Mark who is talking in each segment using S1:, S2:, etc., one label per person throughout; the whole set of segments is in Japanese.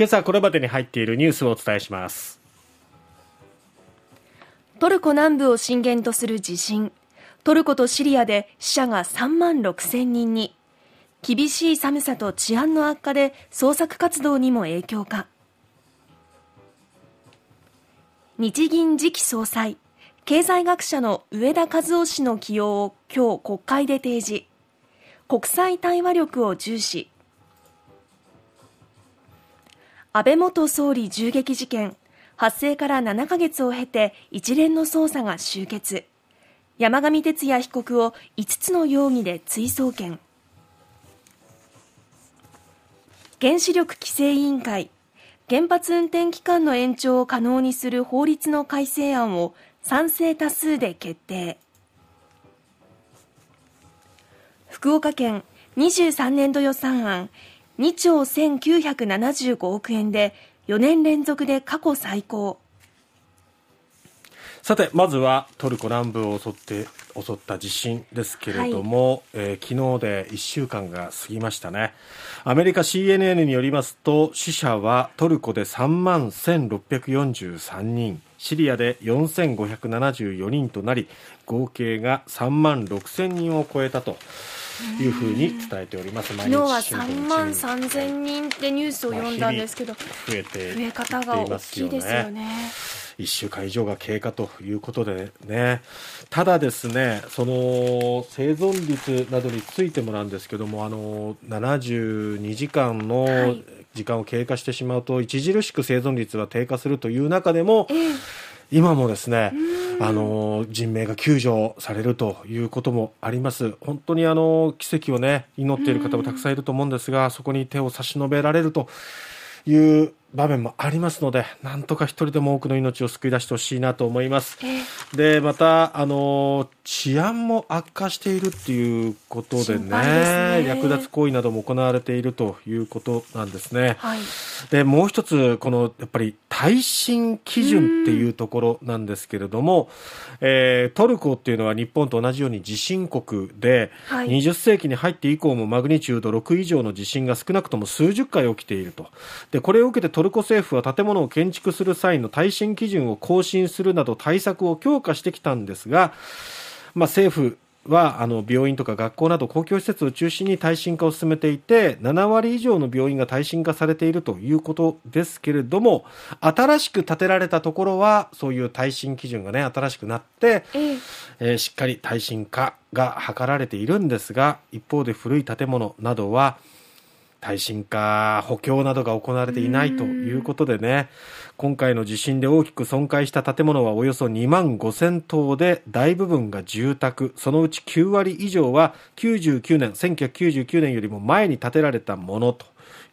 S1: 今朝これまでに入っているニュースをお伝えします。
S2: トルコ南部を震源とする地震。トルコとシリアで死者が3万6千人に。厳しい寒さと治安の悪化で捜索活動にも影響か。日銀次期総裁。経済学者の上田和夫氏の起用を今日国会で提示。国際対話力を重視。安倍元総理銃撃事件。発生から7ヶ月を経て一連の捜査が終結。山上徹也被告を5つの容疑で追送検。原子力規制委員会。原発運転期間の延長を可能にする法律の改正案を賛成多数で決定。福岡県23年度予算案。2兆1975億円で4年連続で過去最高。
S1: さてまずはトルコ南部を襲って襲った地震ですけれども、はい、えー、昨日で1週間が過ぎましたね。アメリカ CNN によりますと死者はトルコで3万1643人シリアで4574人となり合計が3万6000人を超えたというふうに伝えております。
S2: 昨日は3万3000人ってニュースを読んだんですけど、増
S1: えて
S2: 増え方が大きいですよね。
S1: 1週間以上が経過ということでね、ただですね、その生存率などについてもなんですけども、あの72時間の時間を経過してしまうと、著しく生存率は低下するという中でも、えー、今もですね、あの人命が救助されるということもあります。本当にあの奇跡をね祈っている方もたくさんいると思うんですが、そこに手を差し伸べられるという場面もありますので、なんとか一人でも多くの命を救い出してほしいなと思います。えー、で、また、あの、治安も悪化しているっていうことでね、ね略奪行為なども行われているということなんですね。はい、で、もう一つ、この、やっぱり耐震基準っていうところなんですけれども、えー、トルコっていうのは日本と同じように地震国で、はい、20世紀に入って以降もマグニチュード6以上の地震が少なくとも数十回起きていると。で、これを受けてトルコ政府は建物を建築する際の耐震基準を更新するなど対策を強化してきたんですが、まあ、政府はあの病院とか学校など公共施設を中心に耐震化を進めていて7割以上の病院が耐震化されているということですけれども新しく建てられたところはそういう耐震基準がね新しくなって、え。えー、しっかり耐震化が図られているんですが一方で古い建物などは耐震化、補強などが行われていないということでね、今回の地震で大きく損壊した建物はおよそ2万5000棟で、大部分が住宅、そのうち9割以上は99年、1999年よりも前に建てられたものと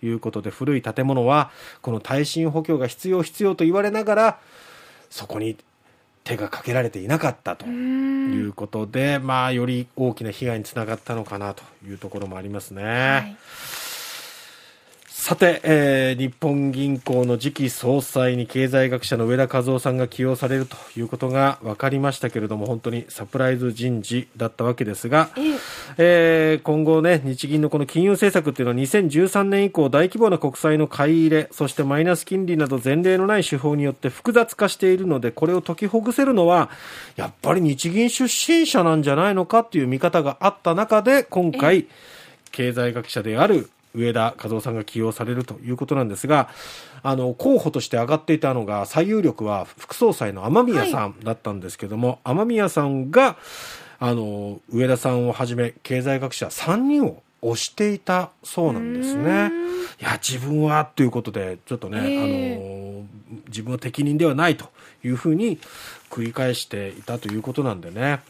S1: いうことで、古い建物はこの耐震補強が必要必要と言われながら、そこに手がかけられていなかったということで、まあ、より大きな被害につながったのかなというところもありますね。はいさて、えー、日本銀行の次期総裁に経済学者の上田和夫さんが起用されるということが分かりましたけれども本当にサプライズ人事だったわけですが、えー、今後ね日銀のこの金融政策っていうのは2013年以降大規模な国債の買い入れそしてマイナス金利など前例のない手法によって複雑化しているのでこれを解きほぐせるのはやっぱり日銀出身者なんじゃないのかっていう見方があった中で今回経済学者である上田和夫さんが起用されるということなんですが、あの、候補として上がっていたのが、最有力は副総裁の雨宮さんだったんですけども、はい、雨宮さんが、あの、植田さんをはじめ、経済学者3人を推していたそうなんですね。いや、自分はということで、ちょっとね、あの、自分は適任ではないというふうに繰り返していたということなんでね、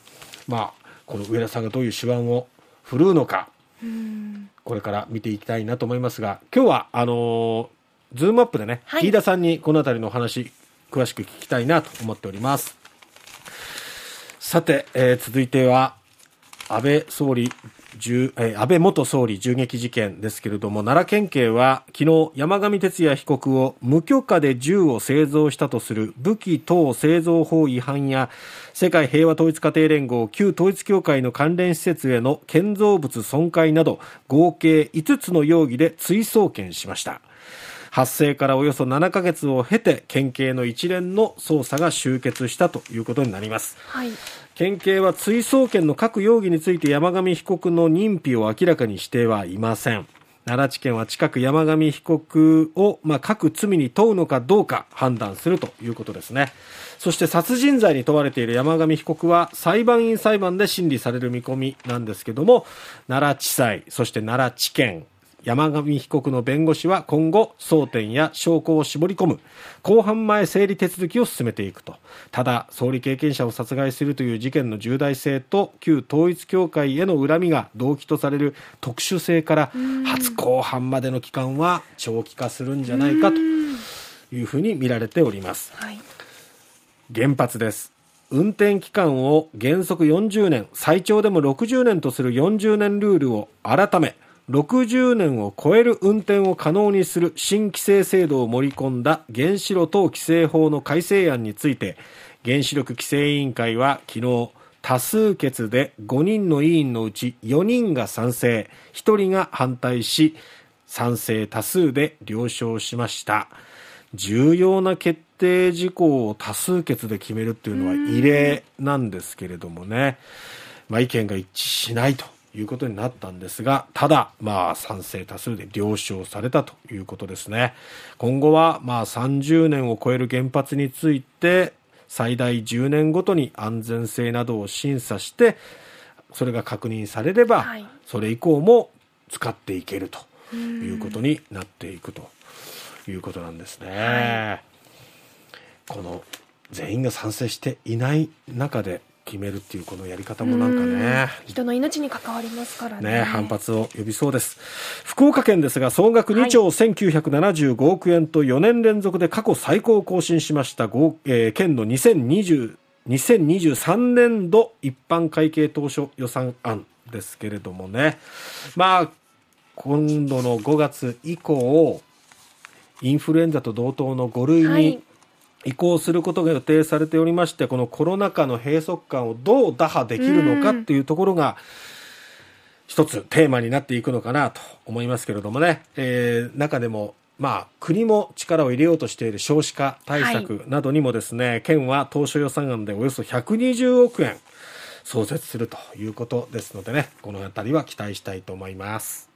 S1: まあ、この植田さんがどういう手腕を振るうのか、これから見ていきたいなと思いますが今日はあのー、ズームアップでね、はい、飯田さんにこの辺りの話詳しく聞きたいなと思っております。さて、えー、続いては安倍総理え安倍元総理銃撃事件ですけれども奈良県警は昨日山上徹也被告を無許可で銃を製造したとする武器等製造法違反や世界平和統一家庭連合旧統一教会の関連施設への建造物損壊など合計5つの容疑で追送検しました。発生からおよそ7ヶ月を経て県警の一連の捜査が終結したということになります、はい、県警は追送検の各容疑について山上被告の認否を明らかにしてはいません奈良地検は近く山上被告を、まあ、各罪に問うのかどうか判断するということですね。そして殺人罪に問われている山上被告は裁判員裁判で審理される見込みなんですけども、奈良地裁、そして奈良地検、山上被告の弁護士は今後争点や証拠を絞り込む。公判前整理手続きを進めていくと。ただ総理経験者を殺害するという事件の重大性と旧統一教会への恨みが動機とされる特殊性から初公判までの期間は長期化するんじゃないかというふうに見られております、はい、原発です。運転期間を原則40年最長でも60年とする40年ルールを改め60年を超える運転を可能にする新規制制度を盛り込んだ原子炉等規制法の改正案について原子力規制委員会は昨日多数決で5人の委員のうち4人が賛成1人が反対し賛成多数で了承しました。重要な決定事項を多数決で決めるっていうのは異例なんですけれどもね、まあ、意見が一致しないと。いうことになったんですが、ただ、まあ、賛成多数で了承されたということですね。今後は、まあ、30年を超える原発について、最大10年ごとに安全性などを審査して、それが確認されれば、はい、それ以降も使っていけるということになっていくということなんですね。はい、この全員が賛成していない中で決めるっていうこのやり方もなんかね
S2: 人の命に関わりますからね、
S1: ね、反発を呼びそうです。福岡県ですが総額2兆1975億円と4年連続で過去最高を更新しました、えー、県の2020 2023年度一般会計当初予算案ですけれどもね。まあ今度の5月以降インフルエンザと同等の5類に移行することが予定されておりまして、このコロナ禍の閉塞感をどう打破できるのかっていうところが、一つテーマになっていくのかなと思いますけれどもね、えー、中でも、まあ、国も力を入れようとしている少子化対策などにもですね、はい、県は当初予算案でおよそ120億円創設するということですのでね、この辺りは期待したいと思います。